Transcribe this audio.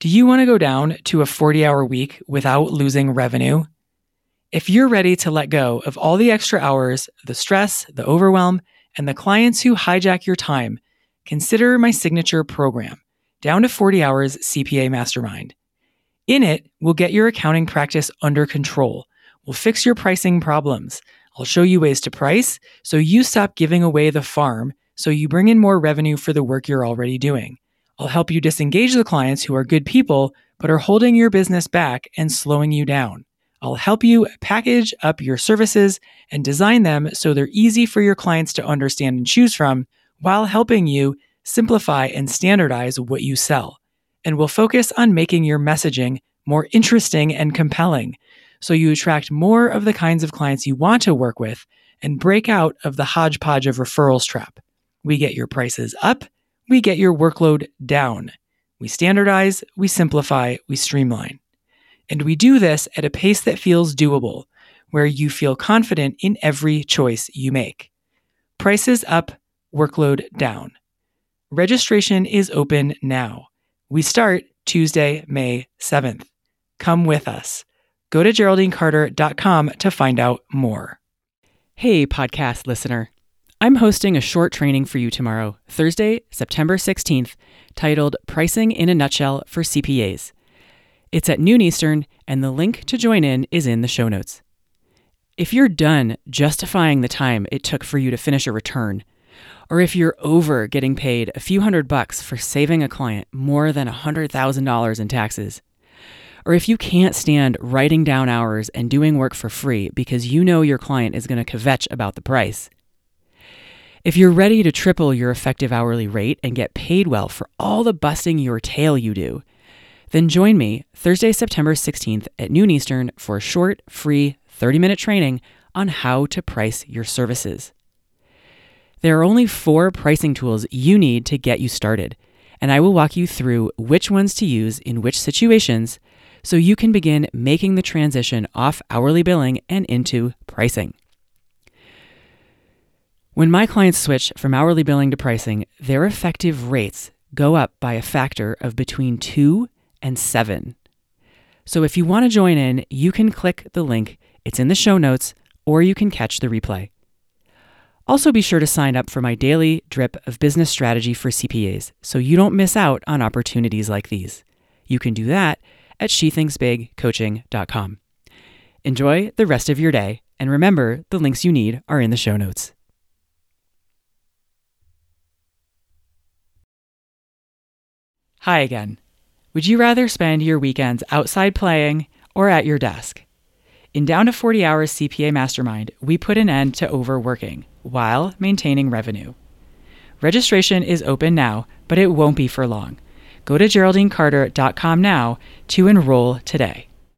Do you want to go down to a 40 hour week without losing revenue? If you're ready to let go of all the extra hours, the stress, the overwhelm, and the clients who hijack your time, consider my signature program, Down to 40 Hours CPA Mastermind. In it, we'll get your accounting practice under control. We'll fix your pricing problems. I'll show you ways to price so you stop giving away the farm so you bring in more revenue for the work you're already doing. I'll help you disengage the clients who are good people but are holding your business back and slowing you down. I'll help you package up your services and design them so they're easy for your clients to understand and choose from while helping you simplify and standardize what you sell. And we'll focus on making your messaging more interesting and compelling so you attract more of the kinds of clients you want to work with and break out of the hodgepodge of referrals trap. We get your prices up we get your workload down. We standardize, we simplify, we streamline. And we do this at a pace that feels doable, where you feel confident in every choice you make. Prices up, workload down. Registration is open now. We start Tuesday, May 7th. Come with us. Go to GeraldineCarter.com to find out more. Hey, podcast listener. I'm hosting a short training for you tomorrow, Thursday, September 16th, titled Pricing in a Nutshell for CPAs. It's at noon Eastern, and the link to join in is in the show notes. If you're done justifying the time it took for you to finish a return, or if you're over getting paid a few hundred bucks for saving a client more than $100,000 in taxes, or if you can't stand writing down hours and doing work for free because you know your client is going to kvetch about the price, if you're ready to triple your effective hourly rate and get paid well for all the busting your tail you do, then join me Thursday, September 16th at noon Eastern for a short, free 30 minute training on how to price your services. There are only four pricing tools you need to get you started, and I will walk you through which ones to use in which situations so you can begin making the transition off hourly billing and into pricing. When my clients switch from hourly billing to pricing, their effective rates go up by a factor of between 2 and 7. So if you want to join in, you can click the link, it's in the show notes, or you can catch the replay. Also, be sure to sign up for my daily drip of business strategy for CPAs so you don't miss out on opportunities like these. You can do that at shethinksbigcoaching.com. Enjoy the rest of your day, and remember the links you need are in the show notes. Hi again. Would you rather spend your weekends outside playing or at your desk? In Down to 40 Hours CPA Mastermind, we put an end to overworking while maintaining revenue. Registration is open now, but it won't be for long. Go to GeraldineCarter.com now to enroll today.